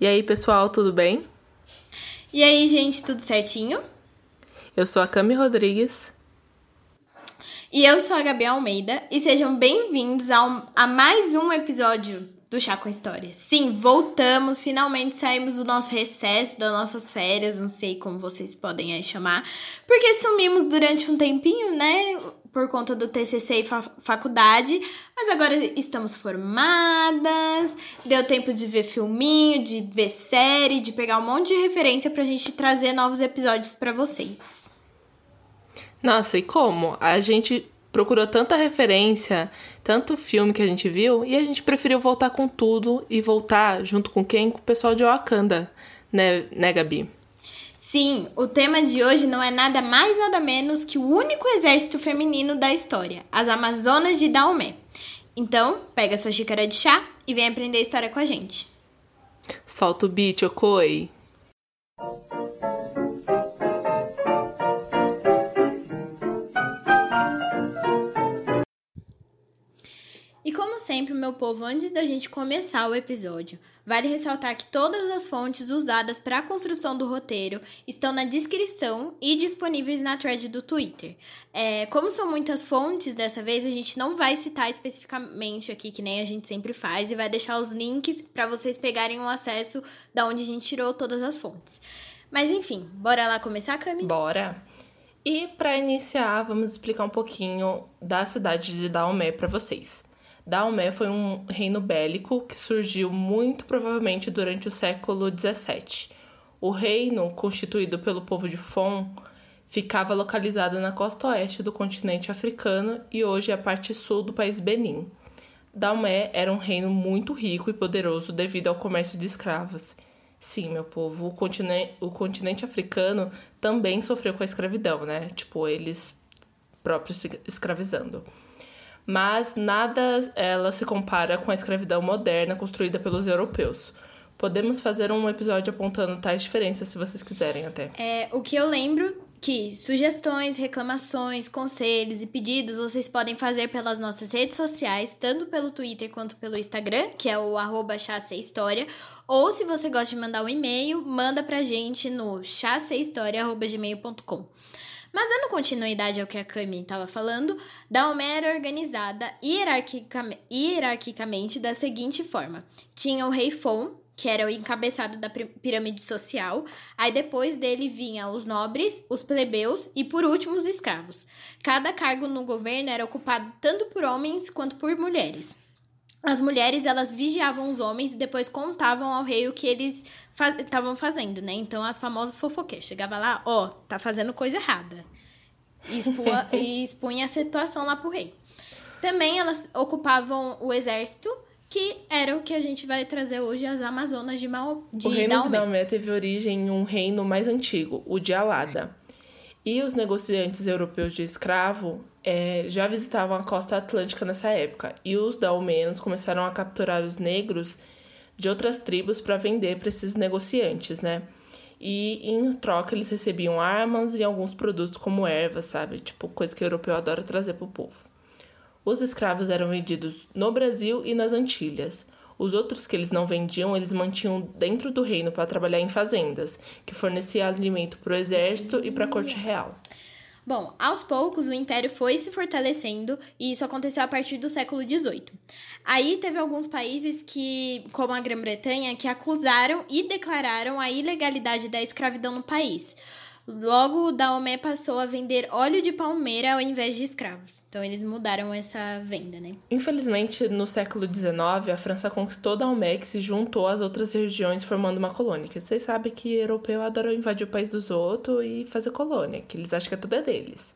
E aí, pessoal, tudo bem? E aí, gente, tudo certinho? Eu sou a Cami Rodrigues. E eu sou a Gabi Almeida. E sejam bem-vindos a, um, a mais um episódio do Chá com História. Sim, voltamos, finalmente saímos do nosso recesso, das nossas férias, não sei como vocês podem aí chamar, porque sumimos durante um tempinho, né? Por conta do TCC e fa faculdade, mas agora estamos formadas, deu tempo de ver filminho, de ver série, de pegar um monte de referência pra gente trazer novos episódios para vocês. Nossa, e como? A gente procurou tanta referência, tanto filme que a gente viu, e a gente preferiu voltar com tudo e voltar junto com quem? Com o pessoal de Wakanda, né, né Gabi? Sim, o tema de hoje não é nada mais nada menos que o único exército feminino da história, as Amazonas de Daomé. Então, pega sua xícara de chá e vem aprender a história com a gente. Solta o beat, Okoi! Sempre, meu povo, antes da gente começar o episódio, vale ressaltar que todas as fontes usadas para a construção do roteiro estão na descrição e disponíveis na thread do Twitter. É, como são muitas fontes, dessa vez a gente não vai citar especificamente aqui, que nem a gente sempre faz, e vai deixar os links para vocês pegarem o acesso da onde a gente tirou todas as fontes. Mas enfim, bora lá começar, Cami? Bora! E para iniciar, vamos explicar um pouquinho da cidade de Daomé para vocês. Daomé foi um reino bélico que surgiu muito provavelmente durante o século XVII. O reino, constituído pelo povo de Fon, ficava localizado na costa oeste do continente africano e hoje é a parte sul do país Benin. Daomé era um reino muito rico e poderoso devido ao comércio de escravos. Sim, meu povo, o continente, o continente africano também sofreu com a escravidão, né? Tipo, eles próprios escravizando mas nada ela se compara com a escravidão moderna construída pelos europeus. Podemos fazer um episódio apontando tais diferenças se vocês quiserem até. É, o que eu lembro que sugestões, reclamações, conselhos e pedidos vocês podem fazer pelas nossas redes sociais, tanto pelo Twitter quanto pelo Instagram, que é o arroba História, ou se você gosta de mandar um e-mail, manda pra gente no chassehistoria.gmail.com. Mas dando continuidade ao que a Cami estava falando, Daomé era organizada hierarquicamente, hierarquicamente da seguinte forma: tinha o rei Fon, que era o encabeçado da pirâmide social. Aí depois dele vinha os nobres, os plebeus e por último os escravos. Cada cargo no governo era ocupado tanto por homens quanto por mulheres. As mulheres elas vigiavam os homens e depois contavam ao rei o que eles estavam fa fazendo, né? Então as famosas fofoqueiras chegava lá, ó, oh, tá fazendo coisa errada. E, expua, e expunha a situação lá pro rei. Também elas ocupavam o exército, que era o que a gente vai trazer hoje, as Amazonas de, Mal, de O reino Daomé. de Daomé teve origem em um reino mais antigo, o de Alada. E os negociantes europeus de escravo é, já visitavam a costa atlântica nessa época, e os daomenos começaram a capturar os negros de outras tribos para vender para esses negociantes, né? E em troca eles recebiam armas e alguns produtos como ervas, sabe? Tipo, coisa que o europeu adora trazer pro povo. Os escravos eram vendidos no Brasil e nas Antilhas. Os outros que eles não vendiam, eles mantinham dentro do reino para trabalhar em fazendas, que fornecia alimento para o exército Sim. e para a corte real. Bom, aos poucos o império foi se fortalecendo e isso aconteceu a partir do século XVIII. Aí teve alguns países que, como a Grã-Bretanha, que acusaram e declararam a ilegalidade da escravidão no país. Logo, Daomé passou a vender óleo de palmeira ao invés de escravos. Então, eles mudaram essa venda, né? Infelizmente, no século XIX, a França conquistou Daomé e se juntou às outras regiões formando uma colônia. Que vocês sabem que europeu adora invadir o país dos outros e fazer colônia, que eles acham que é tudo é deles.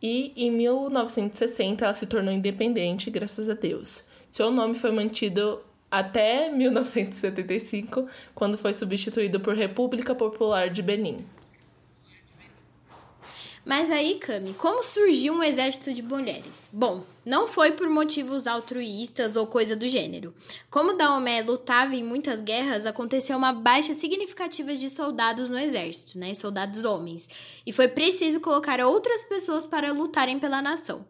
E em 1960 ela se tornou independente, graças a Deus. Seu nome foi mantido até 1975, quando foi substituído por República Popular de Benin. Mas aí, Cami, como surgiu um exército de mulheres? Bom, não foi por motivos altruístas ou coisa do gênero. Como Daomé lutava em muitas guerras, aconteceu uma baixa significativa de soldados no exército, né? Soldados homens. E foi preciso colocar outras pessoas para lutarem pela nação.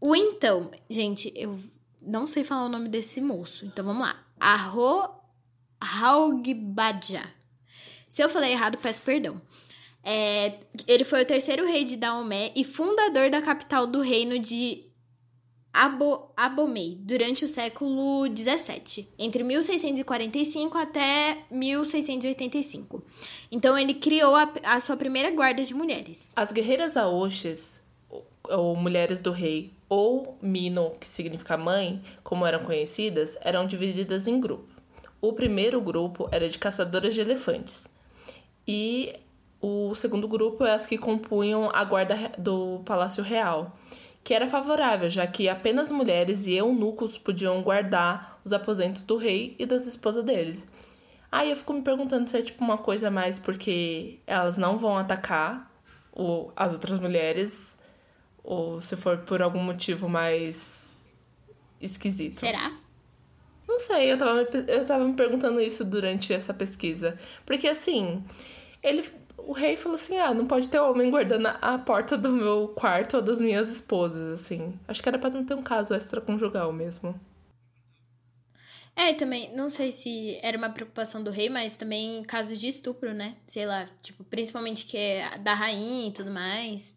O então, gente, eu não sei falar o nome desse moço, então vamos lá. Arro Halgbadja. Se eu falei errado, peço perdão. É, ele foi o terceiro rei de Daomé e fundador da capital do reino de Abo, Abomey durante o século XVII, entre 1645 até 1685. Então ele criou a, a sua primeira guarda de mulheres. As guerreiras Aoshes, ou, ou mulheres do rei, ou Mino, que significa mãe, como eram conhecidas, eram divididas em grupos. O primeiro grupo era de caçadoras de elefantes. E o segundo grupo é as que compunham a guarda do Palácio Real que era favorável, já que apenas mulheres e eunucos podiam guardar os aposentos do rei e das esposas deles. Aí eu fico me perguntando se é tipo uma coisa mais porque elas não vão atacar o, as outras mulheres, ou se for por algum motivo mais esquisito. Será? Não sei, eu tava, eu tava me perguntando isso durante essa pesquisa. Porque assim, ele o rei falou assim: ah, não pode ter homem guardando a porta do meu quarto ou das minhas esposas, assim. Acho que era pra não ter um caso extraconjugal mesmo. É, também, não sei se era uma preocupação do rei, mas também casos de estupro, né? Sei lá, tipo, principalmente que é da rainha e tudo mais.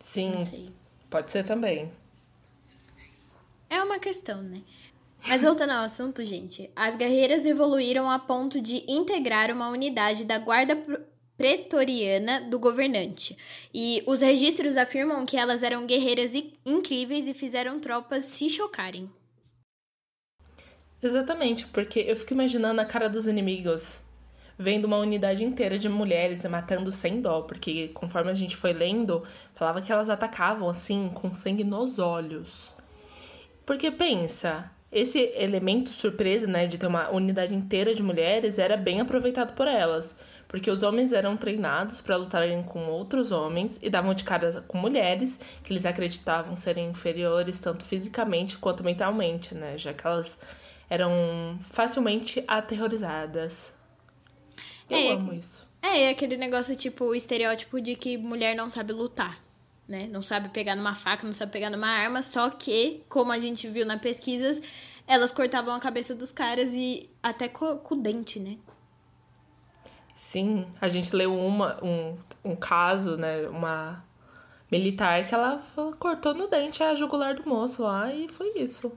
Sim, pode ser também. É uma questão, né? Mas voltando ao assunto, gente, as guerreiras evoluíram a ponto de integrar uma unidade da guarda pretoriana do governante. E os registros afirmam que elas eram guerreiras incríveis e fizeram tropas se chocarem. Exatamente, porque eu fico imaginando a cara dos inimigos vendo uma unidade inteira de mulheres matando sem dó, porque conforme a gente foi lendo, falava que elas atacavam assim com sangue nos olhos. Porque pensa, esse elemento surpresa, né, de ter uma unidade inteira de mulheres era bem aproveitado por elas porque os homens eram treinados para lutarem com outros homens e davam de cara com mulheres que eles acreditavam serem inferiores tanto fisicamente quanto mentalmente, né? Já que elas eram facilmente aterrorizadas. Eu é, amo isso. É, aquele negócio tipo o estereótipo de que mulher não sabe lutar. Né? Não sabe pegar numa faca, não sabe pegar numa arma, só que, como a gente viu nas pesquisas, elas cortavam a cabeça dos caras e até com, com o dente, né? Sim, a gente leu uma, um, um caso, né? Uma militar que ela cortou no dente a jugular do moço lá e foi isso.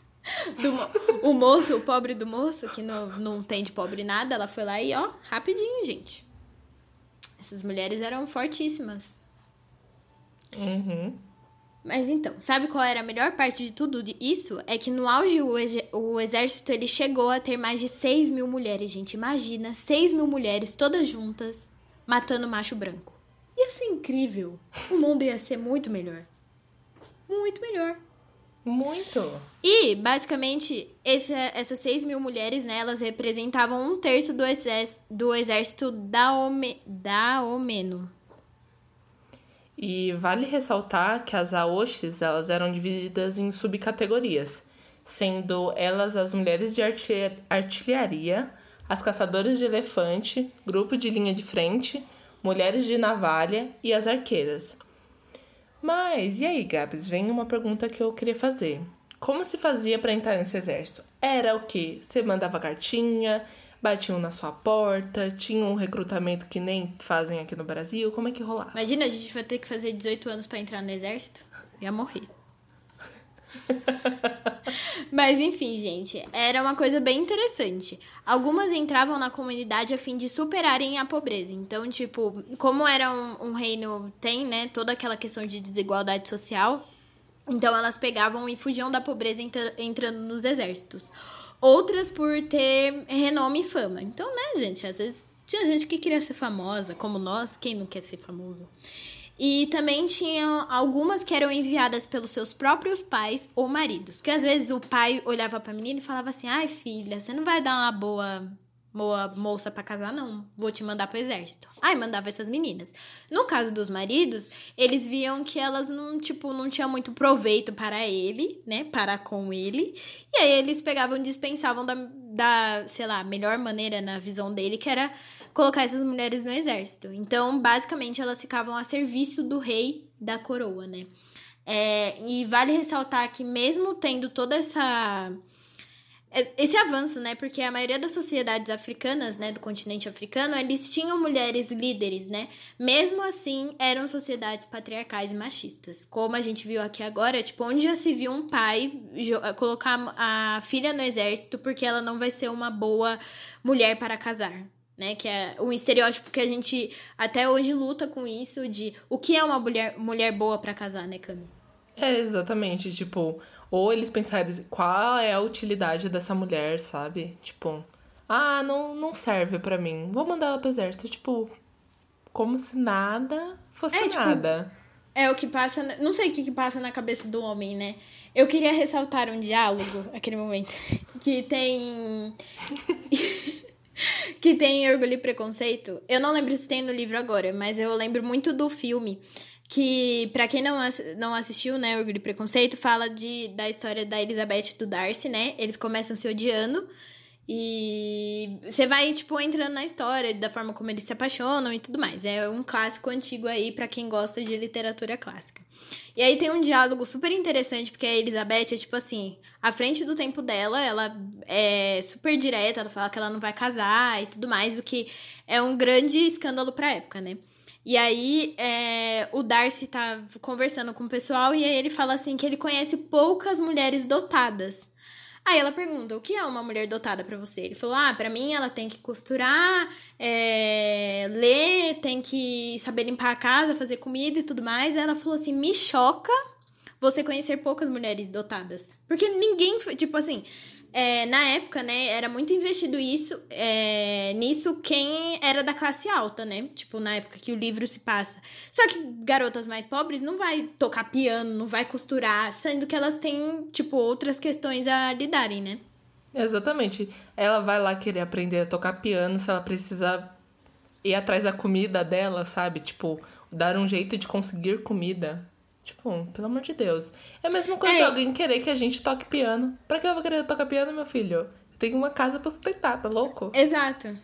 do, o moço, o pobre do moço, que não, não tem de pobre nada, ela foi lá e ó, rapidinho, gente. Essas mulheres eram fortíssimas. Uhum. Mas então, sabe qual era a melhor parte de tudo isso? É que no auge o, o exército ele chegou a ter mais de 6 mil mulheres, gente. Imagina, 6 mil mulheres todas juntas matando macho branco. Ia ser incrível. O mundo ia ser muito melhor. Muito melhor. Muito. E, basicamente, esse, essas 6 mil mulheres, né, elas representavam um terço do, exército, do exército da, Ome, da Omeno. E vale ressaltar que as aoshis elas eram divididas em subcategorias, sendo elas as mulheres de artilharia, as caçadoras de elefante, grupo de linha de frente, mulheres de navalha e as arqueiras. Mas e aí, Gabs, vem uma pergunta que eu queria fazer. Como se fazia para entrar nesse exército? Era o quê? Você mandava cartinha? Batiam na sua porta, tinham um recrutamento que nem fazem aqui no Brasil. Como é que rolava? Imagina, a gente vai ter que fazer 18 anos para entrar no exército. Ia morrer. Mas enfim, gente, era uma coisa bem interessante. Algumas entravam na comunidade a fim de superarem a pobreza. Então, tipo, como era um, um reino, tem, né, toda aquela questão de desigualdade social. Então, elas pegavam e fugiam da pobreza entrando nos exércitos outras por ter renome e fama. Então, né, gente, às vezes tinha gente que queria ser famosa, como nós, quem não quer ser famoso? E também tinham algumas que eram enviadas pelos seus próprios pais ou maridos. Porque às vezes o pai olhava pra menina e falava assim: ai, filha, você não vai dar uma boa boa moça para casar, não. Vou te mandar pro exército. Aí mandava essas meninas. No caso dos maridos, eles viam que elas não, tipo, não tinham muito proveito para ele, né? Para com ele. E aí eles pegavam dispensavam da, da, sei lá, melhor maneira na visão dele, que era colocar essas mulheres no exército. Então, basicamente, elas ficavam a serviço do rei da coroa, né? É, e vale ressaltar que mesmo tendo toda essa esse avanço, né? Porque a maioria das sociedades africanas, né, do continente africano, eles tinham mulheres líderes, né? Mesmo assim, eram sociedades patriarcais e machistas. Como a gente viu aqui agora, tipo, onde já se viu um pai colocar a filha no exército porque ela não vai ser uma boa mulher para casar, né? Que é um estereótipo que a gente até hoje luta com isso de o que é uma mulher, mulher boa para casar, né, Cami? É, exatamente. Tipo, ou eles pensarem qual é a utilidade dessa mulher, sabe? Tipo, ah, não, não serve para mim. Vou mandar ela pro exército. Tipo, como se nada fosse é, tipo, nada. É o que passa. Não sei o que, que passa na cabeça do homem, né? Eu queria ressaltar um diálogo, aquele momento, que tem. que tem orgulho e preconceito. Eu não lembro se tem no livro agora, mas eu lembro muito do filme que para quem não, não assistiu, né, Orgulho e Preconceito, fala de, da história da Elizabeth e do Darcy, né? Eles começam se odiando e você vai, tipo, entrando na história, da forma como eles se apaixonam e tudo mais. É um clássico antigo aí para quem gosta de literatura clássica. E aí tem um diálogo super interessante, porque a Elizabeth é tipo assim, à frente do tempo dela, ela é super direta, ela fala que ela não vai casar e tudo mais, o que é um grande escândalo pra época, né? E aí, é, o Darcy tá conversando com o pessoal e aí ele fala assim que ele conhece poucas mulheres dotadas. Aí ela pergunta: o que é uma mulher dotada para você? Ele falou: ah, para mim ela tem que costurar, é, ler, tem que saber limpar a casa, fazer comida e tudo mais. Aí ela falou assim: me choca você conhecer poucas mulheres dotadas. Porque ninguém, tipo assim, é, na época, né, era muito investido isso, é, nisso quem era da classe alta, né? Tipo, na época que o livro se passa. Só que garotas mais pobres não vai tocar piano, não vai costurar, sendo que elas têm, tipo, outras questões a lidarem, né? Exatamente. Ela vai lá querer aprender a tocar piano se ela precisa ir atrás da comida dela, sabe? Tipo, dar um jeito de conseguir comida. Tipo, pelo amor de Deus. É a mesma coisa é. alguém querer que a gente toque piano. Pra que eu vou querer tocar piano, meu filho? Eu tenho uma casa pra sustentar, tá louco? Exato.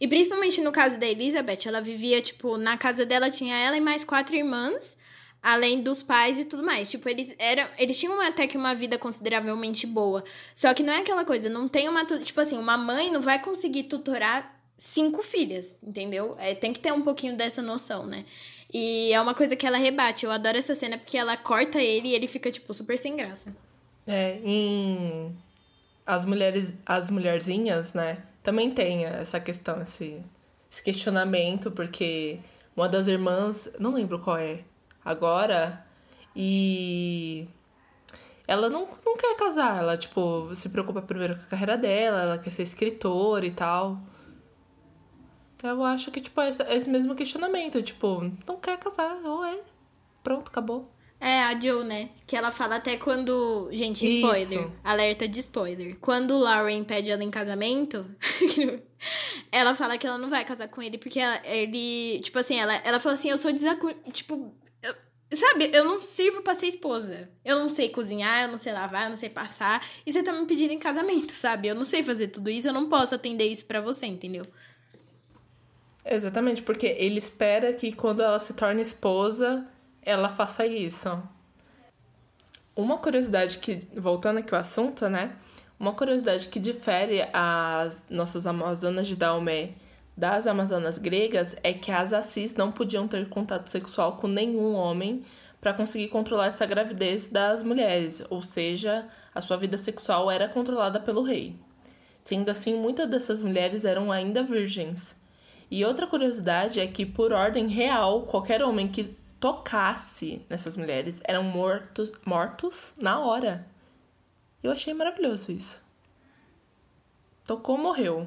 E principalmente no caso da Elizabeth, ela vivia, tipo, na casa dela tinha ela e mais quatro irmãs, além dos pais e tudo mais. Tipo, eles eram. Eles tinham até que uma vida consideravelmente boa. Só que não é aquela coisa, não tem uma. Tipo assim, uma mãe não vai conseguir tutorar cinco filhas, entendeu? É, tem que ter um pouquinho dessa noção, né? E é uma coisa que ela rebate. Eu adoro essa cena porque ela corta ele e ele fica, tipo, super sem graça. É, em. As mulheres, as mulherzinhas, né? Também tem essa questão, esse, esse questionamento, porque uma das irmãs, não lembro qual é agora, e ela não, não quer casar, ela, tipo, se preocupa primeiro com a carreira dela, ela quer ser escritora e tal. Eu acho que, tipo, é esse mesmo questionamento. Tipo, não quer casar, ou é. Pronto, acabou. É, a Joe, né? Que ela fala até quando. Gente, spoiler. Isso. Alerta de spoiler. Quando o Lauren pede ela em casamento, ela fala que ela não vai casar com ele porque ela, ele. Tipo assim, ela, ela fala assim: eu sou desacu... Tipo. Eu, sabe, eu não sirvo pra ser esposa. Eu não sei cozinhar, eu não sei lavar, eu não sei passar. E você tá me pedindo em casamento, sabe? Eu não sei fazer tudo isso, eu não posso atender isso pra você, entendeu? Exatamente, porque ele espera que quando ela se torne esposa, ela faça isso. Uma curiosidade que, voltando aqui ao assunto, né? Uma curiosidade que difere as nossas Amazonas de Daomé das Amazonas gregas é que as Assis não podiam ter contato sexual com nenhum homem para conseguir controlar essa gravidez das mulheres, ou seja, a sua vida sexual era controlada pelo rei. Sendo assim, muitas dessas mulheres eram ainda virgens. E outra curiosidade é que, por ordem real, qualquer homem que tocasse nessas mulheres eram mortos, mortos na hora. Eu achei maravilhoso isso. Tocou, morreu.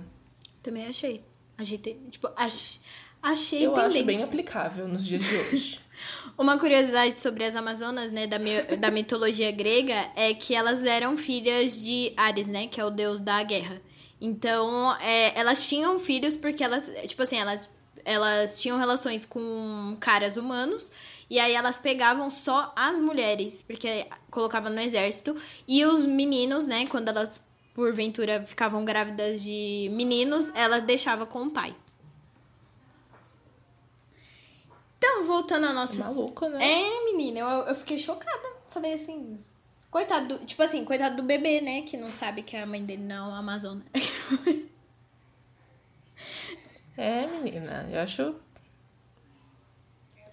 Também achei. Achei, tipo, ach, achei Eu tendência. acho bem aplicável nos dias de hoje. Uma curiosidade sobre as Amazonas, né, da, da mitologia grega, é que elas eram filhas de Ares, né, que é o deus da guerra. Então, é, elas tinham filhos porque elas, tipo assim, elas, elas tinham relações com caras humanos. E aí elas pegavam só as mulheres, porque colocavam no exército. E os meninos, né, quando elas, porventura, ficavam grávidas de meninos, elas deixavam com o pai. Então, voltando ao nosso. Maluco, né? É, menina, eu, eu fiquei chocada. Falei assim. Coitado, do, tipo assim, coitado do bebê, né? Que não sabe que a mãe dele não é Amazona. É, menina, eu acho.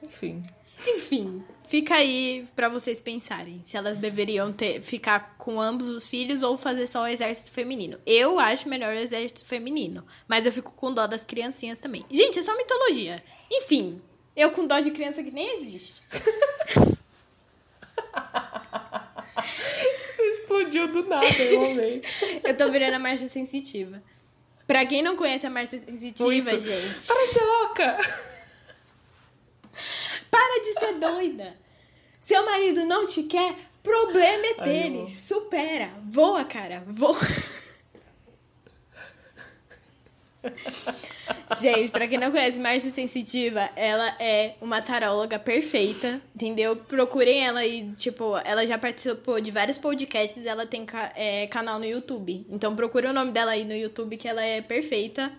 Enfim. Enfim, fica aí para vocês pensarem se elas deveriam ter ficar com ambos os filhos ou fazer só o exército feminino. Eu acho melhor o exército feminino, mas eu fico com dó das criancinhas também. Gente, é só mitologia. Enfim, eu com dó de criança que nem existe. Explodiu do nada, eu amei. eu tô virando a Márcia Sensitiva. Pra quem não conhece a Márcia Sensitiva, Muito. gente. Para de ser louca! Para de ser doida. Seu marido não te quer, problema é dele. Supera. Voa, cara. Voa. Gente, pra quem não conhece Márcia Sensitiva, ela é uma taróloga perfeita, entendeu? Procurem ela aí, tipo, ela já participou de vários podcasts, ela tem é, canal no YouTube. Então procure o nome dela aí no YouTube, que ela é perfeita.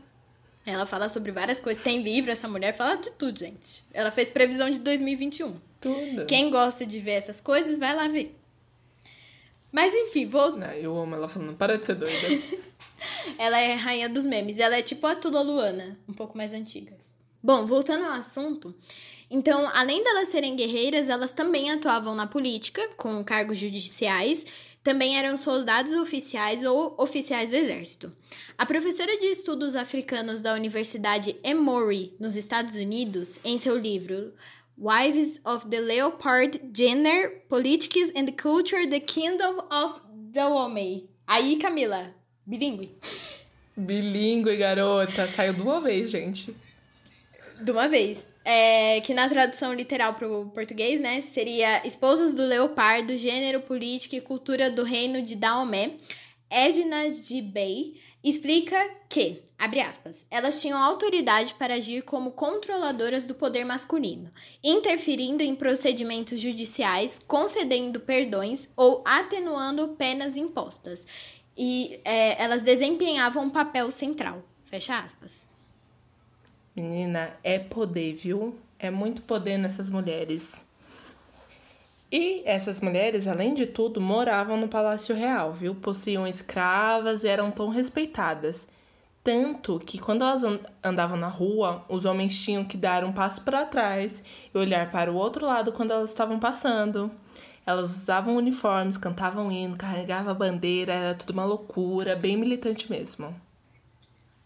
Ela fala sobre várias coisas, tem livro, essa mulher fala de tudo, gente. Ela fez previsão de 2021. Tudo. Quem gosta de ver essas coisas, vai lá ver. Mas enfim, vou... Não, eu amo ela falando, para de ser doida. ela é rainha dos memes. Ela é tipo a Tula Luana, um pouco mais antiga. Bom, voltando ao assunto. Então, além delas serem guerreiras, elas também atuavam na política, com cargos judiciais, também eram soldados oficiais ou oficiais do exército. A professora de estudos africanos da Universidade Emory, nos Estados Unidos, em seu livro Wives of the Leopard Gender, Politics and Culture, The Kingdom of Dahomey. Aí, Camila, bilíngue. Bilingue, garota. Saiu de uma vez, gente. De uma vez. É, que na tradução literal para o português, né, seria Esposas do Leopardo, Gênero, Política e Cultura do Reino de Daomé. Edna de Bey explica que, abre aspas, elas tinham autoridade para agir como controladoras do poder masculino, interferindo em procedimentos judiciais, concedendo perdões ou atenuando penas impostas. E é, elas desempenhavam um papel central. Fecha aspas. Menina, é poder, viu? É muito poder nessas mulheres. E essas mulheres, além de tudo, moravam no Palácio Real, viu? Possuíam escravas e eram tão respeitadas. Tanto que quando elas an- andavam na rua, os homens tinham que dar um passo para trás e olhar para o outro lado quando elas estavam passando. Elas usavam uniformes, cantavam hino, carregavam a bandeira, era tudo uma loucura, bem militante mesmo.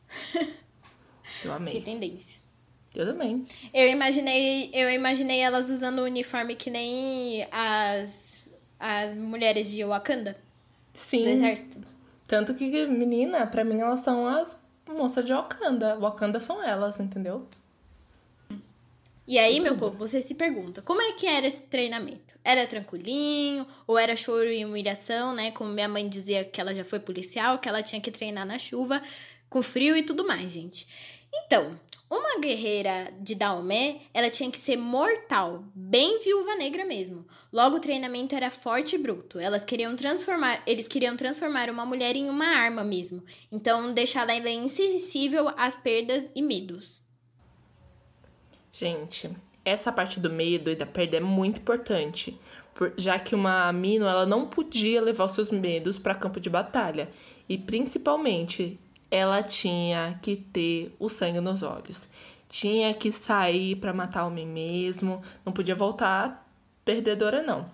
Eu amei. Que tendência. Eu também. Eu imaginei, eu imaginei elas usando o uniforme que nem as, as mulheres de Wakanda, Sim. do exército. Tanto que, menina, pra mim elas são as moças de Wakanda. Wakanda são elas, entendeu? E aí, meu povo, você se pergunta, como é que era esse treinamento? Era tranquilinho? Ou era choro e humilhação, né? Como minha mãe dizia que ela já foi policial, que ela tinha que treinar na chuva, com frio e tudo mais, gente. Então, uma guerreira de Daomé, ela tinha que ser mortal, bem viúva negra mesmo. Logo, o treinamento era forte e bruto. Elas queriam transformar, eles queriam transformar uma mulher em uma arma mesmo. Então, deixá-la insensível às perdas e medos. Gente, essa parte do medo e da perda é muito importante, por- já que uma Mino ela não podia levar os seus medos para campo de batalha e principalmente ela tinha que ter o sangue nos olhos, tinha que sair para matar homem mesmo, não podia voltar perdedora não.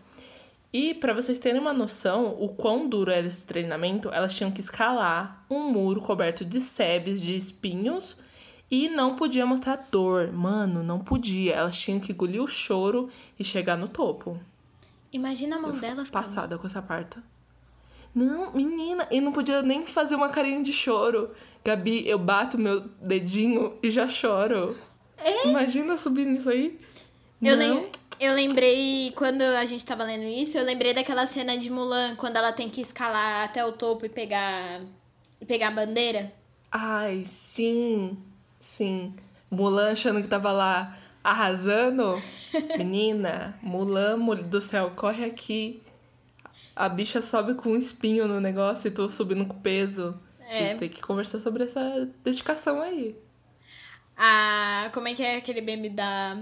E para vocês terem uma noção o quão duro era esse treinamento, elas tinham que escalar um muro coberto de sebes, de espinhos, e não podia mostrar dor. Mano, não podia. Elas tinham que engolir o choro e chegar no topo. Imagina a mão delas, cara. passada com essa parte. Não, menina, e não podia nem fazer uma carinha de choro. Gabi, eu bato meu dedinho e já choro. Imagina subir nisso aí. Eu, lem eu lembrei, quando a gente tava lendo isso, eu lembrei daquela cena de Mulan, quando ela tem que escalar até o topo e pegar, e pegar a bandeira. Ai, sim, sim. Mulan achando que tava lá arrasando. Menina, Mulan mul- do céu, corre aqui. A bicha sobe com um espinho no negócio e tô subindo com peso. É. Tem que conversar sobre essa dedicação aí. A, como é que é aquele meme da...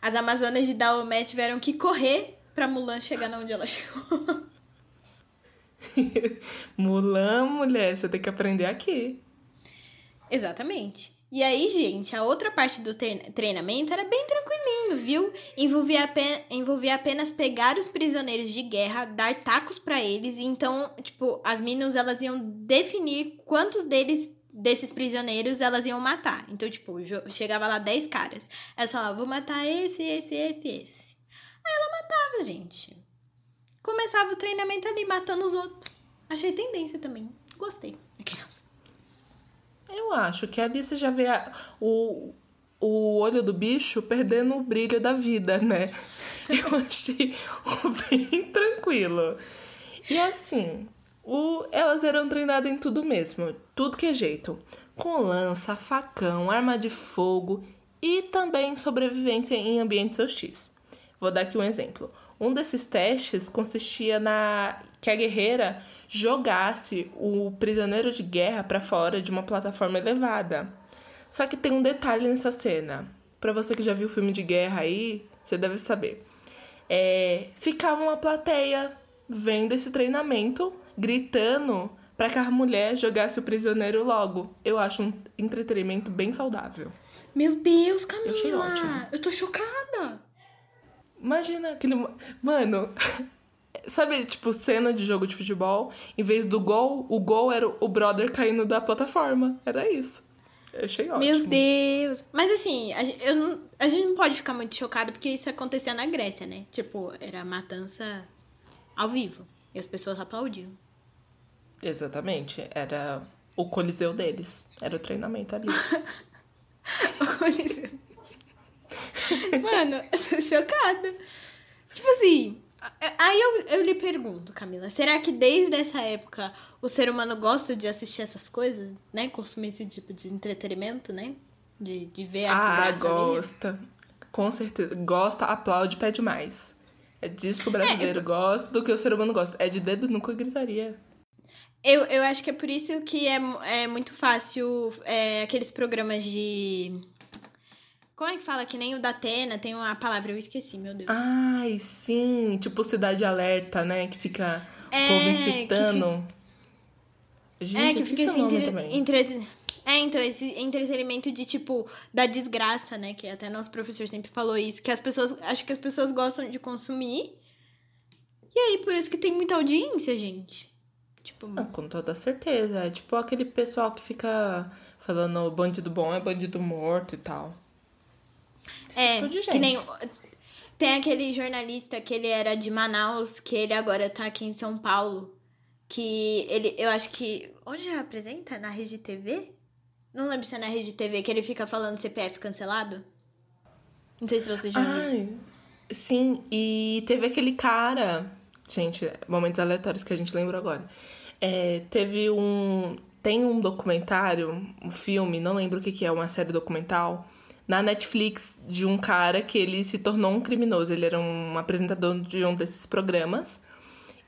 As Amazonas de Daomé tiveram que correr pra Mulan chegar na onde ela chegou. Mulan, mulher, você tem que aprender aqui. Exatamente. E aí, gente, a outra parte do treinamento era bem tranquilinho, viu? Envolvia, apenas, envolvia apenas pegar os prisioneiros de guerra, dar tacos para eles, e então, tipo, as meninas elas iam definir quantos deles desses prisioneiros elas iam matar. Então, tipo, chegava lá 10 caras. Ela falava, vou matar esse, esse, esse, esse. Aí ela matava, gente. Começava o treinamento ali, matando os outros. Achei tendência também. Gostei. Eu acho que ali você já vê a, o, o olho do bicho perdendo o brilho da vida, né? Eu achei bem tranquilo. E assim, o, elas eram treinadas em tudo mesmo, tudo que é jeito. Com lança, facão, arma de fogo e também sobrevivência em ambientes hostis. Vou dar aqui um exemplo. Um desses testes consistia na que a guerreira jogasse o prisioneiro de guerra para fora de uma plataforma elevada. Só que tem um detalhe nessa cena. Para você que já viu filme de guerra aí, você deve saber. É, ficava uma plateia vendo esse treinamento, gritando para que a mulher jogasse o prisioneiro logo. Eu acho um entretenimento bem saudável. Meu Deus, Camila! Eu, eu tô chocada! Imagina aquele. Mano, Sabe, tipo, cena de jogo de futebol, em vez do gol, o gol era o brother caindo da plataforma. Era isso. Eu achei ótimo. Meu Deus! Mas assim, a gente, não, a gente não pode ficar muito chocado porque isso acontecia na Grécia, né? Tipo, era matança ao vivo. E as pessoas aplaudiam. Exatamente. Era o coliseu deles. Era o treinamento ali. o coliseu. Mano, eu tô chocada. Tipo assim, Aí eu, eu lhe pergunto, Camila, será que desde essa época o ser humano gosta de assistir essas coisas, né? Consumir esse tipo de entretenimento, né? De, de ver a ah, gosta. Com certeza. Gosta, aplaude, pede mais. É disso que o brasileiro é, gosta, do que o ser humano gosta. É de dedo nunca gritaria. Eu, eu acho que é por isso que é, é muito fácil é, aqueles programas de como é que fala? Que nem o da Atena tem uma palavra, eu esqueci, meu Deus. Ai, sim. Tipo Cidade Alerta, né? Que fica é, o povo incitando. Que fi... Gente, é, que fica esse entre... entre... É, então, esse entretenimento de, tipo, da desgraça, né? Que até nosso professor sempre falou isso. Que as pessoas... Acho que as pessoas gostam de consumir. E aí, por isso que tem muita audiência, gente. Tipo... Ah, com toda certeza. É tipo aquele pessoal que fica falando bandido bom é bandido morto e tal. É, tipo que nem. Tem aquele jornalista que ele era de Manaus, que ele agora tá aqui em São Paulo. Que ele, eu acho que. Onde apresenta? Na Rede TV? Não lembro se é na Rede TV que ele fica falando CPF cancelado. Não sei se você já viu. Sim, e teve aquele cara. Gente, momentos aleatórios que a gente lembra agora. É, teve um. Tem um documentário, um filme, não lembro o que, que é, uma série documental na Netflix de um cara que ele se tornou um criminoso. Ele era um apresentador de um desses programas.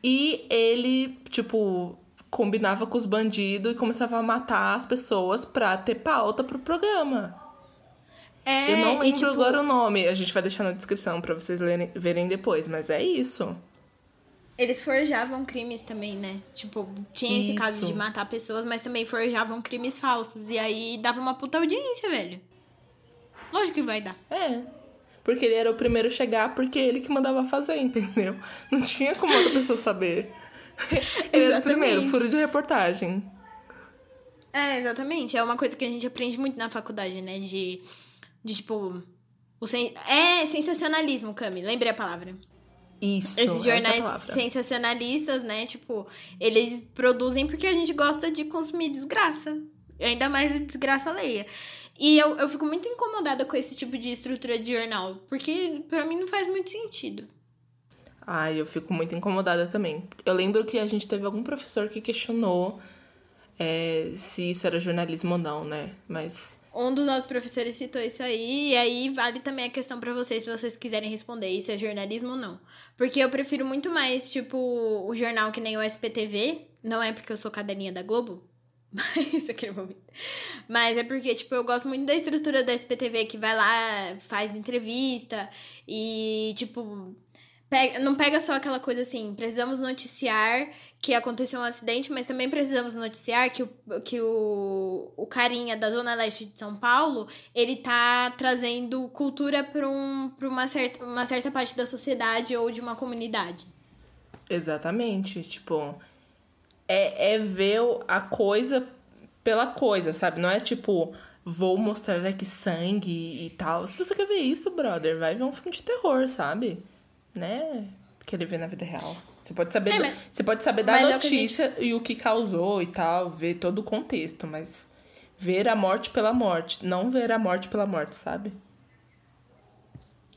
E ele, tipo, combinava com os bandidos e começava a matar as pessoas pra ter pauta pro programa. É, Eu não lembro e, tipo... agora o nome. A gente vai deixar na descrição para vocês lerem, verem depois, mas é isso. Eles forjavam crimes também, né? Tipo, tinha esse isso. caso de matar pessoas, mas também forjavam crimes falsos. E aí dava uma puta audiência, velho. Lógico que vai dar. É. Porque ele era o primeiro a chegar, porque ele que mandava fazer, entendeu? Não tinha como outra pessoa saber. ele era o primeiro, furo de reportagem. É, exatamente. É uma coisa que a gente aprende muito na faculdade, né? De, de tipo. O sen... É sensacionalismo, Cami. Lembrei a palavra. Isso. Esses jornais sensacionalistas, né? Tipo, eles produzem porque a gente gosta de consumir desgraça. Ainda mais desgraça alheia. E eu, eu fico muito incomodada com esse tipo de estrutura de jornal, porque para mim não faz muito sentido. Ai, eu fico muito incomodada também. Eu lembro que a gente teve algum professor que questionou é, se isso era jornalismo ou não, né? Mas. Um dos nossos professores citou isso aí, e aí vale também a questão para vocês, se vocês quiserem responder isso é jornalismo ou não. Porque eu prefiro muito mais, tipo, o jornal que nem o SPTV, não é porque eu sou caderninha da Globo, mas aquele momento. Mas é porque, tipo, eu gosto muito da estrutura da SPTV que vai lá, faz entrevista e, tipo, pega, não pega só aquela coisa assim, precisamos noticiar que aconteceu um acidente, mas também precisamos noticiar que o, que o, o carinha da Zona Leste de São Paulo, ele tá trazendo cultura para um, uma, certa, uma certa parte da sociedade ou de uma comunidade. Exatamente. Tipo, é, é ver a coisa pela coisa, sabe? Não é tipo, vou mostrar aqui sangue e tal. Se você quer ver isso, brother, vai ver um filme de terror, sabe? Né? Querer ver na vida real. Você pode saber, é, mas, você pode saber da notícia é o gente... e o que causou e tal, ver todo o contexto, mas ver a morte pela morte, não ver a morte pela morte, sabe?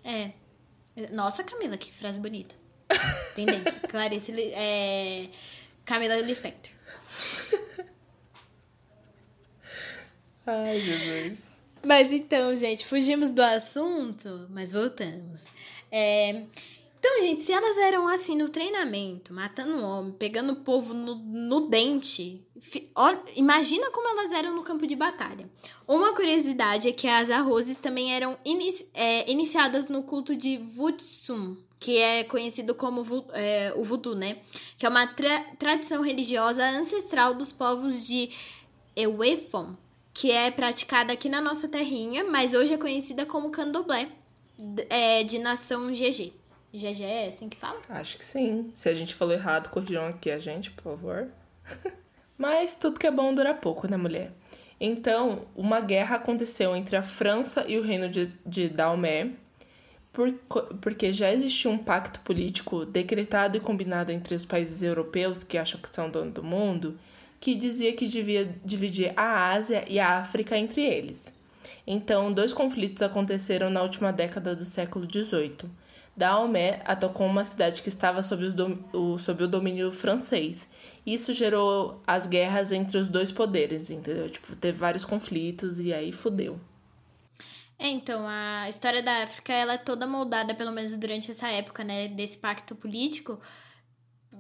É. Nossa, Camila, que frase bonita. Tendência. Clarice, é... Camila Lispector. Ai, Jesus. Mas então, gente, fugimos do assunto, mas voltamos. É... Então, gente, se elas eram assim no treinamento, matando um homem, pegando o povo no, no dente, ó, imagina como elas eram no campo de batalha. Uma curiosidade é que as arrozes também eram inici é, iniciadas no culto de Vutsum, que é conhecido como é, o voodoo, né? Que é uma tra tradição religiosa ancestral dos povos de Ewefon, que é praticada aqui na nossa terrinha, mas hoje é conhecida como candomblé, é, de nação GG. GG é assim que fala? Acho que sim. Se a gente falou errado, corrijam aqui a gente, por favor. mas tudo que é bom dura pouco, né, mulher? Então, uma guerra aconteceu entre a França e o reino de, de Daomé, por, porque já existia um pacto político decretado e combinado entre os países europeus que acham que são dono do mundo, que dizia que devia dividir a Ásia e a África entre eles. Então, dois conflitos aconteceram na última década do século XVIII. Daomé atacou uma cidade que estava sob, o, sob o domínio francês. Isso gerou as guerras entre os dois poderes, entendeu? Tipo, teve vários conflitos e aí fudeu. É, então, a história da África, ela é toda moldada, pelo menos durante essa época, né, desse pacto político,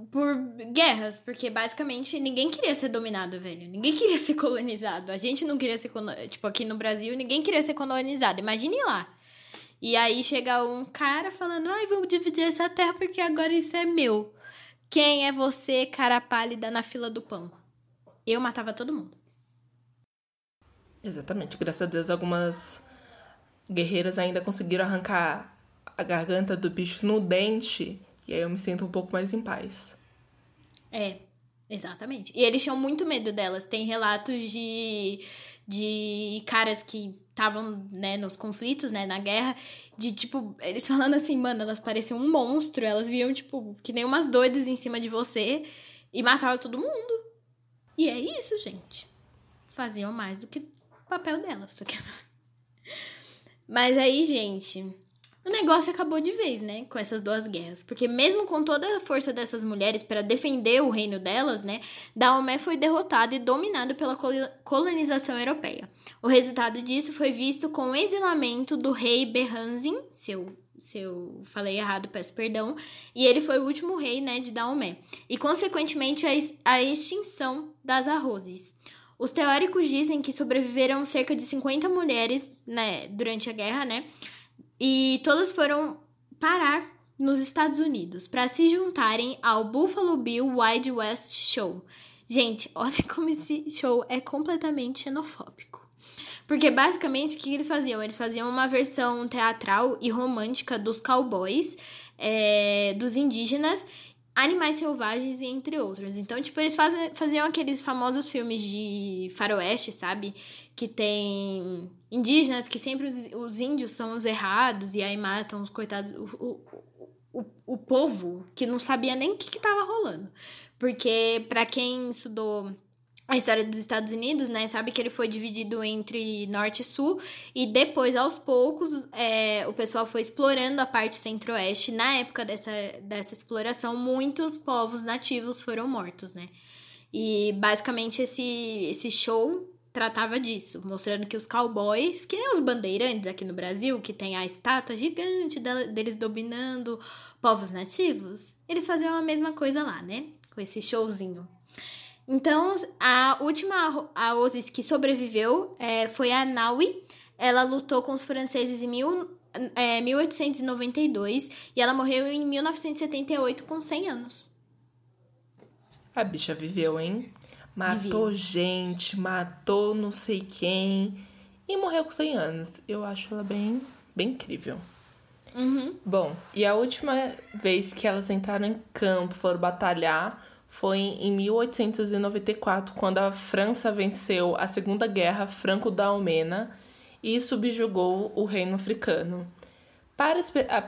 por guerras, porque basicamente ninguém queria ser dominado, velho. Ninguém queria ser colonizado. A gente não queria ser, tipo, aqui no Brasil, ninguém queria ser colonizado. Imagine lá. E aí chega um cara falando, ai, vamos dividir essa terra porque agora isso é meu. Quem é você, cara pálida, na fila do pão? Eu matava todo mundo. Exatamente. Graças a Deus, algumas guerreiras ainda conseguiram arrancar a garganta do bicho no dente. E aí eu me sinto um pouco mais em paz. É, exatamente. E eles tinham muito medo delas. Tem relatos de, de caras que estavam, né, nos conflitos, né, na guerra, de, tipo, eles falando assim, mano, elas pareciam um monstro, elas viam, tipo, que nem umas doidas em cima de você e matavam todo mundo. E é isso, gente. Faziam mais do que o papel delas. Mas aí, gente, o negócio acabou de vez, né, com essas duas guerras. Porque mesmo com toda a força dessas mulheres para defender o reino delas, né, Daomé foi derrotado e dominado pela colonização europeia. O resultado disso foi visto com o exilamento do rei Berhanzin, seu se eu falei errado, peço perdão. E ele foi o último rei, né, de Daomé. E, consequentemente, a extinção das arrozes. Os teóricos dizem que sobreviveram cerca de 50 mulheres, né, durante a guerra, né? E todas foram parar nos Estados Unidos para se juntarem ao Buffalo Bill Wild West Show. Gente, olha como esse show é completamente xenofóbico. Porque basicamente o que eles faziam? Eles faziam uma versão teatral e romântica dos cowboys, é, dos indígenas Animais Selvagens, entre outros. Então, tipo, eles fazem, faziam aqueles famosos filmes de faroeste, sabe? Que tem indígenas, que sempre os, os índios são os errados, e aí matam os coitados, o, o, o, o povo, que não sabia nem o que, que tava rolando. Porque, para quem estudou a história dos Estados Unidos, né? Sabe que ele foi dividido entre norte e sul, e depois, aos poucos, é, o pessoal foi explorando a parte centro-oeste. Na época dessa, dessa exploração, muitos povos nativos foram mortos, né? E basicamente esse, esse show tratava disso, mostrando que os cowboys, que nem os bandeirantes aqui no Brasil, que tem a estátua gigante deles dominando povos nativos, eles faziam a mesma coisa lá, né? Com esse showzinho. Então, a última Aosis que sobreviveu é, foi a Naui. Ela lutou com os franceses em mil, é, 1892 e ela morreu em 1978 com 100 anos. A bicha viveu, hein? Matou viveu. gente, matou não sei quem e morreu com 100 anos. Eu acho ela bem, bem incrível. Uhum. Bom, e a última vez que elas entraram em campo, foram batalhar, foi em 1894, quando a França venceu a Segunda Guerra Franco-Dalmena e subjugou o reino africano. Para,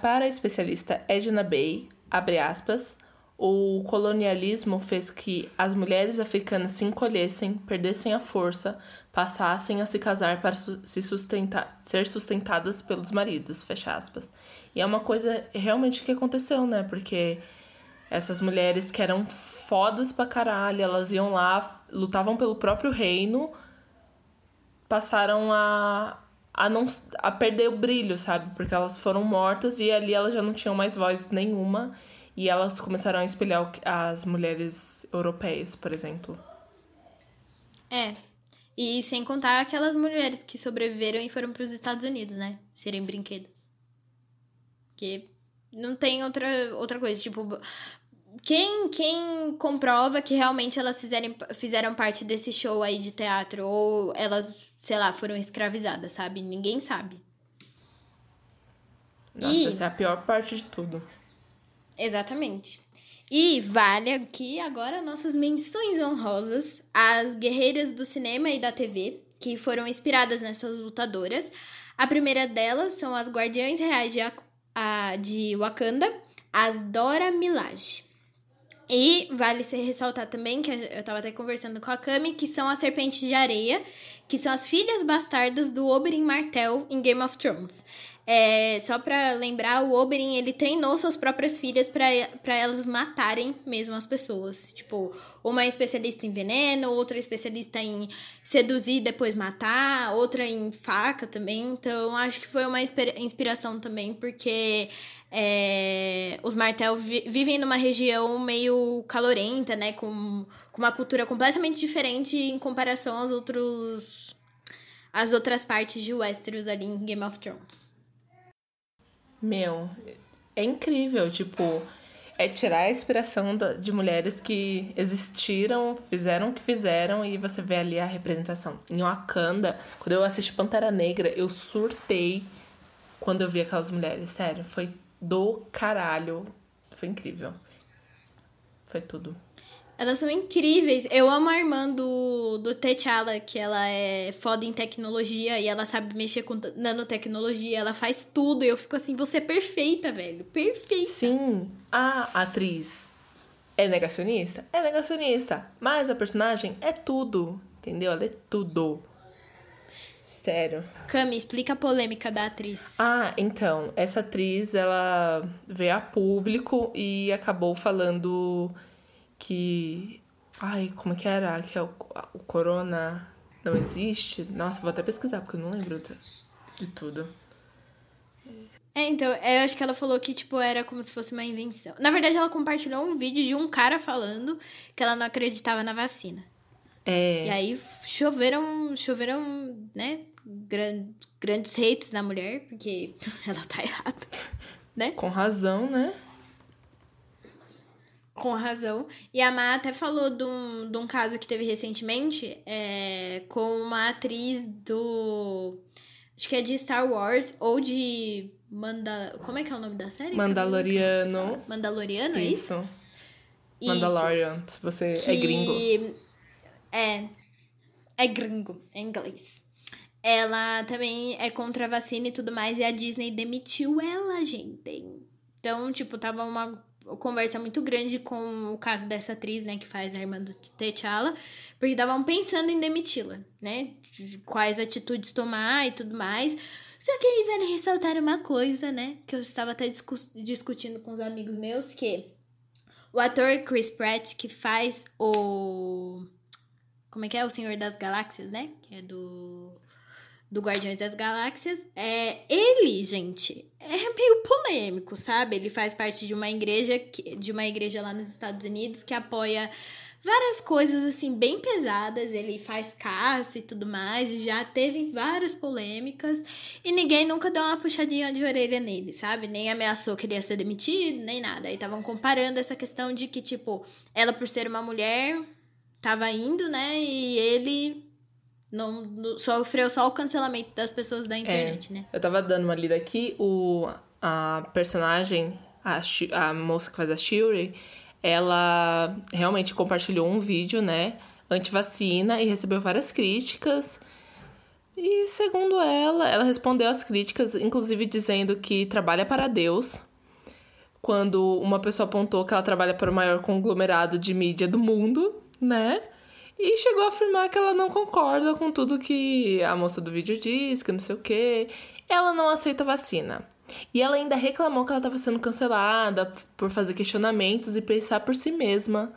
para a especialista Edna Bey, abre aspas, o colonialismo fez que as mulheres africanas se encolhessem, perdessem a força, passassem a se casar para se sustentar, ser sustentadas pelos maridos, fecha aspas. E é uma coisa realmente que aconteceu, né? Porque essas mulheres que eram fodas pra caralho, elas iam lá, lutavam pelo próprio reino, passaram a, a não a perder o brilho, sabe? Porque elas foram mortas e ali elas já não tinham mais voz nenhuma e elas começaram a espelhar as mulheres europeias, por exemplo. É. E sem contar aquelas mulheres que sobreviveram e foram para os Estados Unidos, né? Serem brinquedo. Que não tem outra, outra coisa. Tipo, quem, quem comprova que realmente elas fizerem, fizeram parte desse show aí de teatro ou elas, sei lá, foram escravizadas, sabe? Ninguém sabe. Nossa, e... essa é a pior parte de tudo. Exatamente. E vale aqui agora nossas menções honrosas às guerreiras do cinema e da TV, que foram inspiradas nessas lutadoras. A primeira delas são as Guardiães Reais de, a, de Wakanda, as Dora Milaje. E vale se ressaltar também, que eu tava até conversando com a Kami, que são as Serpentes de Areia, que são as filhas bastardas do Oberyn Martell em Game of Thrones. É, só pra lembrar, o Oberyn, ele treinou suas próprias filhas para elas matarem mesmo as pessoas. Tipo, uma é especialista em veneno, outra é especialista em seduzir e depois matar, outra em faca também. Então, acho que foi uma inspiração também, porque é, os Martel vi vivem numa região meio calorenta, né? Com, com uma cultura completamente diferente em comparação aos outros... As outras partes de Westeros ali em Game of Thrones. Meu, é incrível, tipo, é tirar a inspiração de mulheres que existiram, fizeram o que fizeram e você vê ali a representação. Em Wakanda, quando eu assisti Pantera Negra, eu surtei quando eu vi aquelas mulheres. Sério, foi do caralho. Foi incrível. Foi tudo. Elas são incríveis. Eu amo a irmã do, do T'Challa, que ela é foda em tecnologia e ela sabe mexer com nanotecnologia. Ela faz tudo e eu fico assim, você é perfeita, velho. Perfeita. Sim. A atriz é negacionista? É negacionista. Mas a personagem é tudo. Entendeu? Ela é tudo. Sério. Cami, explica a polêmica da atriz. Ah, então. Essa atriz, ela veio a público e acabou falando que. Ai, como é que era? Que é o, o corona não existe? Nossa, vou até pesquisar, porque eu não lembro de, tudo. É, então, eu acho que ela falou que, tipo, era como se fosse uma invenção. Na verdade, ela compartilhou um vídeo de um cara falando que ela não acreditava na vacina. É. E aí choveram, choveram, né, gran, grandes hates na mulher, porque ela tá errada, né? Com razão, né? Com razão. E a Má até falou de um, de um caso que teve recentemente é, com uma atriz do. Acho que é de Star Wars ou de. Manda... Como é que é o nome da série? Mandaloriano. Mandaloriano, é isso? isso? Mandalorian, se você é que... é gringo. É. É gringo, em inglês. Ela também é contra a vacina e tudo mais, e a Disney demitiu ela, gente. Então, tipo, tava uma conversa muito grande com o caso dessa atriz, né, que faz a irmã do T'Challa, porque estavam pensando em demiti-la, né, quais atitudes tomar e tudo mais. Só que aí vale ressaltar uma coisa, né, que eu estava até discu discutindo com os amigos meus, que o ator Chris Pratt, que faz o... Como é que é? O Senhor das Galáxias, né? Que é do do Guardiões das Galáxias, é ele, gente, é meio polêmico, sabe? Ele faz parte de uma igreja, de uma igreja lá nos Estados Unidos que apoia várias coisas assim bem pesadas. Ele faz caça e tudo mais, já teve várias polêmicas e ninguém nunca deu uma puxadinha de orelha nele, sabe? Nem ameaçou que ele ia ser demitido, nem nada. Aí estavam comparando essa questão de que, tipo, ela por ser uma mulher tava indo, né? E ele não, não sofreu só o cancelamento das pessoas da internet, é, né? Eu tava dando uma lida aqui, o, a personagem, a, a moça que faz a Shuri, ela realmente compartilhou um vídeo, né, anti-vacina e recebeu várias críticas. E segundo ela, ela respondeu às críticas, inclusive dizendo que trabalha para Deus. Quando uma pessoa apontou que ela trabalha para o maior conglomerado de mídia do mundo, né? E chegou a afirmar que ela não concorda com tudo que a moça do vídeo diz, que não sei o quê. Ela não aceita vacina. E ela ainda reclamou que ela estava sendo cancelada por fazer questionamentos e pensar por si mesma.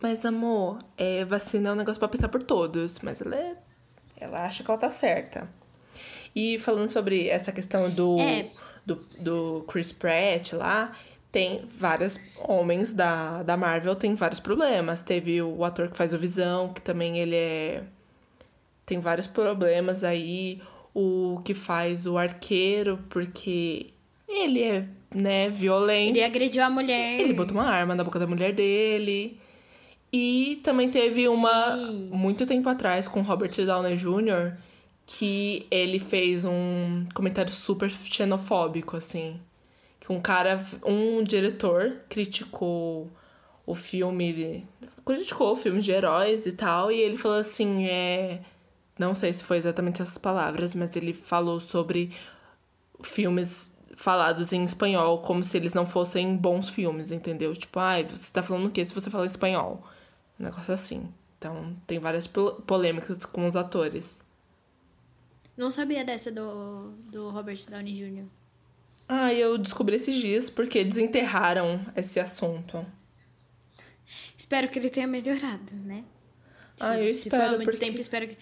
Mas, amor, é, vacina é um negócio para pensar por todos. Mas ela é. Ela acha que ela tá certa. E falando sobre essa questão do, É. do, do Chris Pratt lá, tem vários homens da, da Marvel tem vários problemas. Teve o ator que faz o Visão, que também ele é. Tem vários problemas aí. O que faz o arqueiro, porque ele é, né, violento. Ele agrediu a mulher. Ele botou uma arma na boca da mulher dele. E também teve uma Sim. muito tempo atrás com Robert Downey Jr. que ele fez um comentário super xenofóbico, assim. Que um cara, um diretor criticou o filme, criticou o filme de heróis e tal, e ele falou assim, é, não sei se foi exatamente essas palavras, mas ele falou sobre filmes falados em espanhol como se eles não fossem bons filmes, entendeu? Tipo, ai, você tá falando o quê se você fala espanhol? Um negócio assim. Então, tem várias pol- polêmicas com os atores. Não sabia dessa do, do Robert Downey Jr. Ah, eu descobri esses dias porque desenterraram esse assunto. Espero que ele tenha melhorado, né? Ah, eu Se espero, muito porque- tempo, espero que...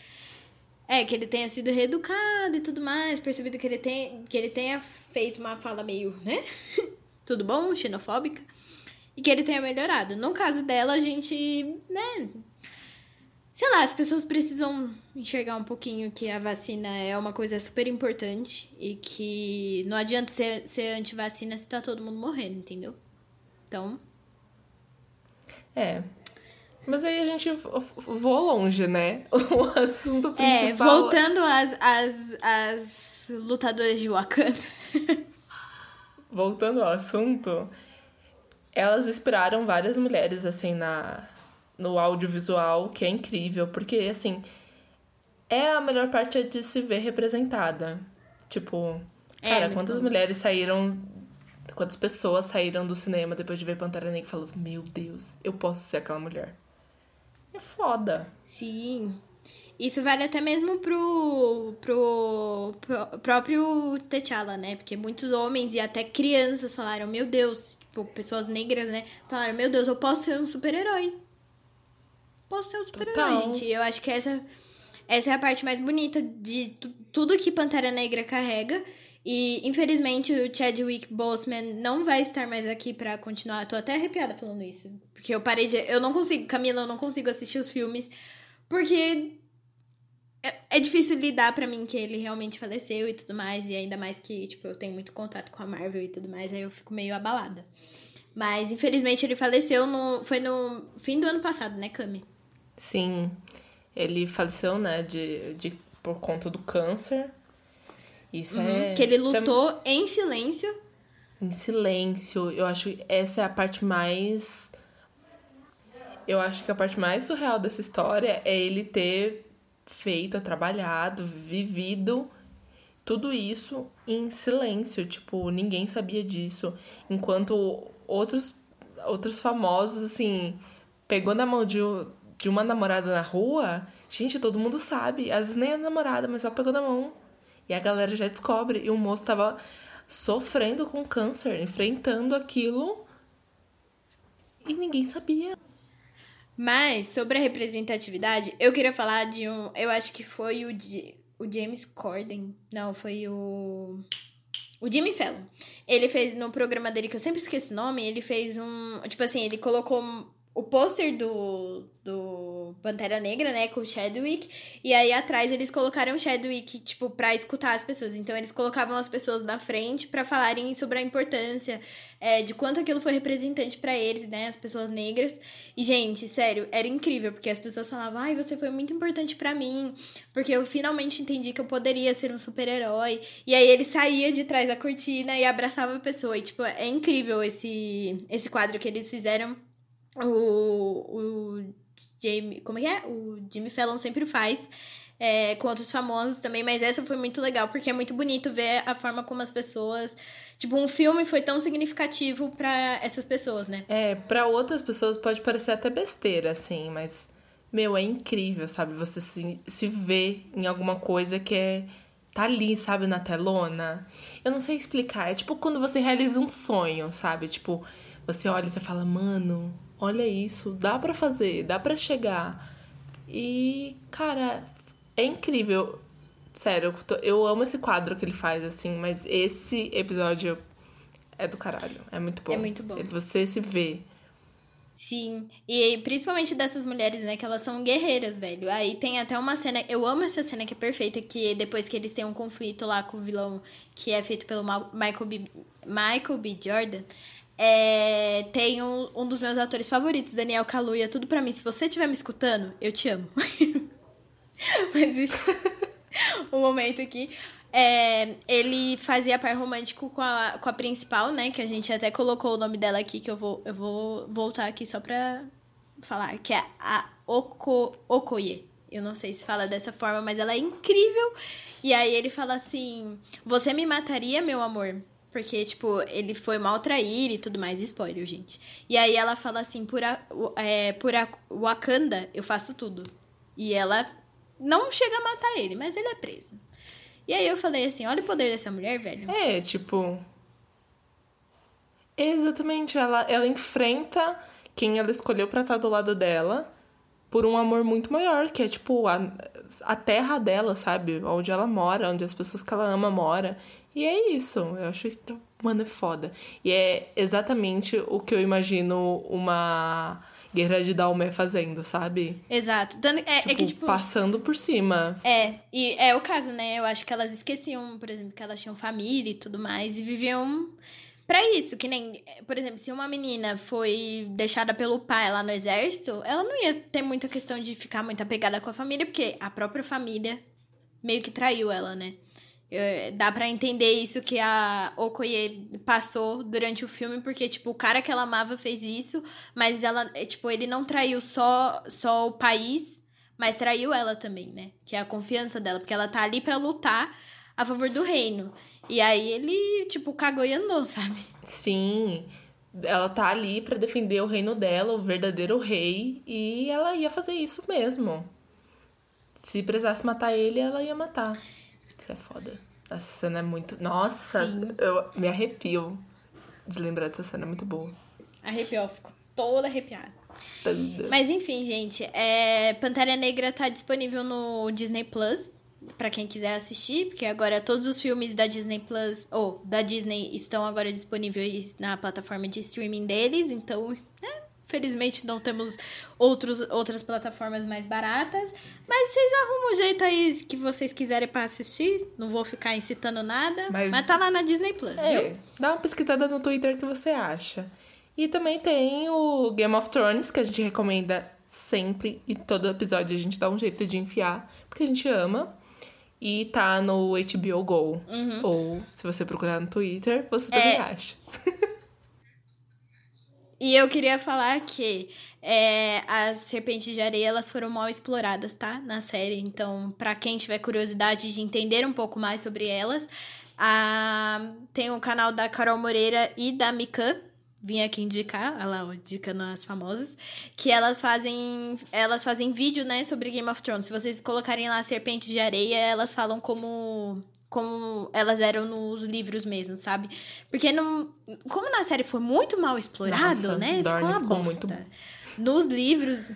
É, que ele tenha sido reeducado e tudo mais, percebido que ele, tem, que ele tenha feito uma fala meio, né? tudo bom, xenofóbica. E que ele tenha melhorado. No caso dela, a gente, né... Sei lá, as pessoas precisam enxergar um pouquinho que a vacina é uma coisa super importante e que não adianta ser, ser anti-vacina se tá todo mundo morrendo, entendeu? Então, É. Mas aí a gente vo- voa longe, né? O assunto principal. É, voltando às, às, às lutadoras de Wakanda. Voltando ao assunto, elas inspiraram várias mulheres, assim, na, no audiovisual, que é incrível, porque, assim, é a melhor parte é de se ver representada. Tipo, É, cara, muito quantas bom. mulheres saíram. Quantas pessoas saíram do cinema depois de ver Pantera Negra e falaram: Meu Deus, eu posso ser aquela mulher. É foda. Sim. Isso vale até mesmo pro, pro, pro próprio T'Challa, né? Porque muitos homens e até crianças falaram, meu Deus, tipo, pessoas negras, né? Falaram, meu Deus, eu posso ser um super-herói. Posso ser um super-herói, gente. Eu acho que essa, essa é a parte mais bonita de tu- tudo que Pantera Negra carrega. E, infelizmente, o Chadwick Boseman não vai estar mais aqui pra continuar. Tô até arrepiada falando isso. Porque eu parei de... Eu não consigo, Camila, eu não consigo assistir os filmes. Porque é, é difícil lidar pra mim que ele realmente faleceu e tudo mais. E ainda mais que, tipo, eu tenho muito contato com a Marvel e tudo mais. Aí eu fico meio abalada. Mas, infelizmente, ele faleceu no... Foi no fim do ano passado, né, Cami? Sim, ele faleceu, né, de, de, por conta do câncer. Isso é. Uhum. que ele é lutou em silêncio. em silêncio. Eu acho que essa é a parte mais. Eu acho que a parte mais surreal dessa história é ele ter feito, trabalhado, vivido tudo isso em silêncio. Tipo, ninguém sabia disso. Enquanto outros, outros famosos, assim, pegou na mão de, de uma namorada na rua, gente, todo mundo sabe. Às vezes nem é namorada, mas só pegou na mão. E a galera já descobre. E o moço tava sofrendo com câncer, enfrentando aquilo. E ninguém sabia. Mas, sobre a representatividade, eu queria falar de um. Eu acho que foi o, o James Corden. Não, foi o. O Jimmy Fallon. Ele fez no programa dele, que eu sempre esqueço o nome, ele fez um. Tipo assim, ele colocou o pôster do, do Pantera Negra, né, com o Chadwick, e aí atrás eles colocaram o Chadwick, tipo, pra escutar as pessoas. Então eles colocavam as pessoas na frente para falarem sobre a importância, é, de quanto aquilo foi representante para eles, né, as pessoas negras. E, gente, sério, era incrível, porque as pessoas falavam, ai, você foi muito importante para mim, porque eu finalmente entendi que eu poderia ser um super-herói. E aí ele saía de trás da cortina e abraçava a pessoa. E, tipo, é incrível esse, esse quadro que eles fizeram o, o Jamie. Como é que é? O Jimmy Fallon sempre faz. É, com outros famosos também, mas essa foi muito legal, porque é muito bonito ver a forma como as pessoas. Tipo, um filme foi tão significativo para essas pessoas, né? É, para outras pessoas pode parecer até besteira, assim, mas. Meu, é incrível, sabe? Você se, se vê em alguma coisa que é. Tá ali, sabe, na telona. Eu não sei explicar. É tipo quando você realiza um sonho, sabe? Tipo, você olha e você fala, mano, olha isso, dá para fazer, dá para chegar. E, cara, é incrível. Sério, eu amo esse quadro que ele faz, assim, mas esse episódio é do caralho. É muito bom. É muito bom. Você se vê. Sim, e principalmente dessas mulheres, né, que elas são guerreiras, velho. Aí tem até uma cena, eu amo essa cena que é perfeita, que depois que eles têm um conflito lá com o vilão que é feito pelo Michael B. Michael B. Jordan, é, tem um, um dos meus atores favoritos, Daniel Kaluuya, tudo para mim. Se você estiver me escutando, eu te amo. Mas um momento aqui. É, ele fazia par romântico com a, com a principal, né? Que a gente até colocou o nome dela aqui, que eu vou, eu vou voltar aqui só pra falar, que é a Oko, Okoye. Eu não sei se fala dessa forma, mas ela é incrível. E aí ele fala assim: Você me mataria, meu amor? Porque, tipo, ele foi mal trair e tudo mais. Spoiler, gente. E aí ela fala assim, por, a, é, por a Wakanda, eu faço tudo. E ela não chega a matar ele, mas ele é preso. E aí eu falei assim, olha o poder dessa mulher, velho. É, tipo... Exatamente, ela, ela enfrenta quem ela escolheu pra estar do lado dela por um amor muito maior, que é tipo a, a terra dela, sabe? Onde ela mora, onde as pessoas que ela ama moram. E é isso. Eu acho que, mano, é foda. E é exatamente o que eu imagino uma guerra de Dalmé fazendo, sabe? Exato. É, tipo, é que, tipo, tipo. Passando por cima. É, e é o caso, né? Eu acho que elas esqueciam, por exemplo, que elas tinham família e tudo mais, e viviam para isso, que nem, por exemplo, se uma menina foi deixada pelo pai lá no exército, ela não ia ter muita questão de ficar muito apegada com a família, porque a própria família meio que traiu ela, né? Dá para entender isso que a Okoye passou durante o filme, porque, tipo, o cara que ela amava fez isso, mas ela, é, tipo, ele não traiu só, só o país, mas traiu ela também, né? Que é a confiança dela, porque ela tá ali para lutar a favor do reino. E aí ele, tipo, cagou e andou, sabe? Sim. Ela tá ali para defender o reino dela, o verdadeiro rei, e ela ia fazer isso mesmo. Se precisasse matar ele, ela ia matar. Isso é foda. Essa cena é muito. Nossa, Sim. eu me arrepio de lembrar dessa cena, é muito boa. Arrepiou, fico toda arrepiada. Mas enfim, gente, é... Pantera Negra tá disponível no Disney Plus para quem quiser assistir, porque agora todos os filmes da Disney Plus ou da Disney estão agora disponíveis na plataforma de streaming deles, então Felizmente não temos outros, outras plataformas mais baratas. Mas vocês arrumam um jeito aí que vocês quiserem para assistir. Não vou ficar incitando nada. Mas, mas tá lá na Disney Plus, é, viu? Dá uma pesquisada no Twitter que você acha. E também tem o Game of Thrones, que a gente recomenda sempre. E todo episódio a gente dá um jeito de enfiar, porque a gente ama. E tá no HBO Go. Uhum. Ou, se você procurar no Twitter, você também é... acha. E eu queria falar que é, as serpentes de areia elas foram mal exploradas, tá? Na série. Então, para quem tiver curiosidade de entender um pouco mais sobre elas, a... tem o canal da Carol Moreira e da Mikan. Vim aqui indicar, ela indicando as famosas, que elas fazem elas fazem vídeo, né, sobre Game of Thrones. Se vocês colocarem lá Serpentes de Areia, elas falam como como elas eram nos livros mesmo, sabe? Porque não, como na série foi muito mal explorado, Nossa, né? Dorne ficou uma ficou bosta. Muito... Nos livros,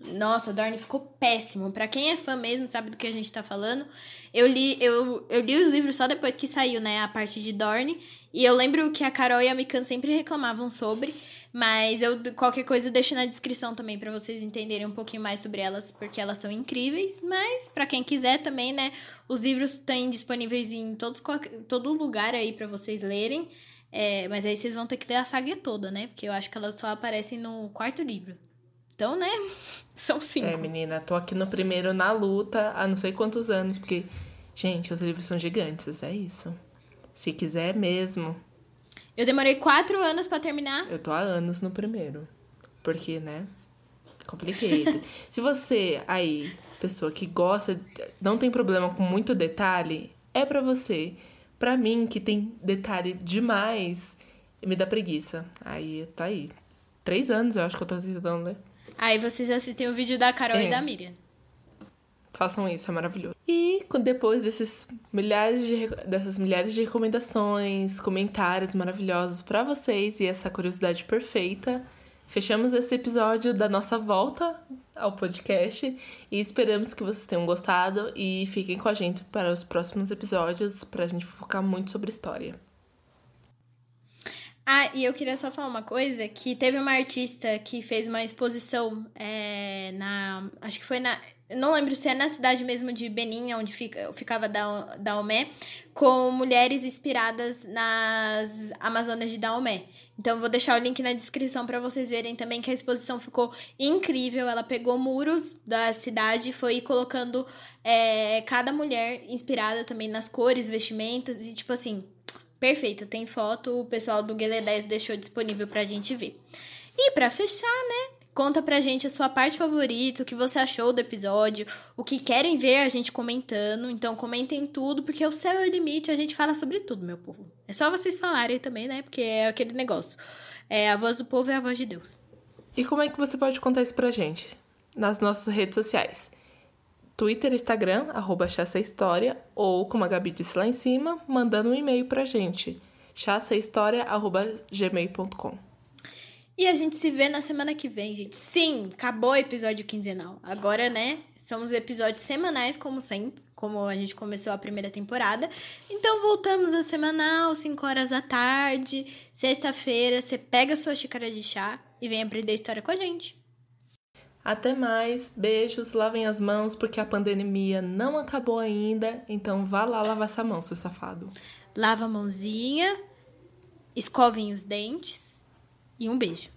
nossa, Dorne ficou péssimo. Para quem é fã mesmo, sabe do que a gente tá falando. Eu li, eu, eu li os livros só depois que saiu, né, a parte de Dorne. E eu lembro que a Carol e a Mikan sempre reclamavam sobre. Mas eu qualquer coisa eu deixo na descrição também para vocês entenderem um pouquinho mais sobre elas, porque elas são incríveis. Mas para quem quiser também, né, os livros estão disponíveis em todos, todo lugar aí para vocês lerem. É, mas aí vocês vão ter que ler a saga toda, né? Porque eu acho que elas só aparecem no quarto livro. Então, né? São cinco. É, menina, tô aqui no primeiro na luta há não sei quantos anos, porque, gente, os livros são gigantes, é isso. Se quiser mesmo. Eu demorei quatro anos para terminar. Eu tô há anos no primeiro. Porque, né? Compliquei. Se você aí, pessoa que gosta, não tem problema com muito detalhe, é para você. Pra mim, que tem detalhe demais, me dá preguiça. Aí, tá aí. Três anos eu acho que eu tô tentando ler. Aí vocês assistem o vídeo da Carol é. e da Miriam. Façam isso, é maravilhoso. E depois desses milhares de, dessas milhares de recomendações, comentários maravilhosos para vocês e essa curiosidade perfeita, fechamos esse episódio da nossa volta ao podcast e esperamos que vocês tenham gostado e fiquem com a gente para os próximos episódios para a gente focar muito sobre história. Ah, e eu queria só falar uma coisa, que teve uma artista que fez uma exposição é, na... Acho que foi na... Não lembro se é na cidade mesmo de Benin, onde fica, ficava da, Daomé, com mulheres inspiradas nas Amazonas de Daomé. Então, vou deixar o link na descrição para vocês verem também que a exposição ficou incrível. Ela pegou muros da cidade e foi colocando é, cada mulher inspirada também nas cores, vestimentas e, tipo assim, Perfeito, tem foto, o pessoal do Guilherme 10 deixou disponível pra gente ver. E para fechar, né? Conta pra gente a sua parte favorita, o que você achou do episódio, o que querem ver a gente comentando. Então comentem tudo, porque o céu é o limite, a gente fala sobre tudo, meu povo. É só vocês falarem também, né? Porque é aquele negócio. É a voz do povo é a voz de Deus. E como é que você pode contar isso pra gente? Nas nossas redes sociais. Twitter, Instagram, arroba ou, como a Gabi disse lá em cima, mandando um e-mail pra gente, chassahistoria.gmail.com. E a gente se vê na semana que vem, gente. Sim, acabou o episódio quinzenal. Agora, né, somos episódios semanais, como sempre, como a gente começou a primeira temporada. Então, voltamos a semanal, 5 horas da tarde, sexta-feira. Você pega a sua xícara de chá e vem aprender história com a gente. Até mais, beijos, lavem as mãos porque a pandemia não acabou ainda, então vá lá lavar essa mão, seu safado. Lava a mãozinha, escovem os dentes e um beijo.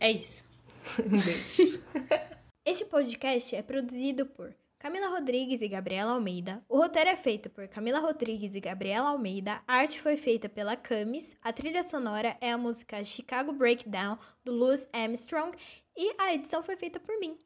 É isso. um beijo. este podcast é produzido por Camila Rodrigues e Gabriela Almeida. O roteiro é feito por Camila Rodrigues e Gabriela Almeida. A arte foi feita pela Camis. A trilha sonora é a música Chicago Breakdown do Louis Armstrong e a edição foi feita por mim.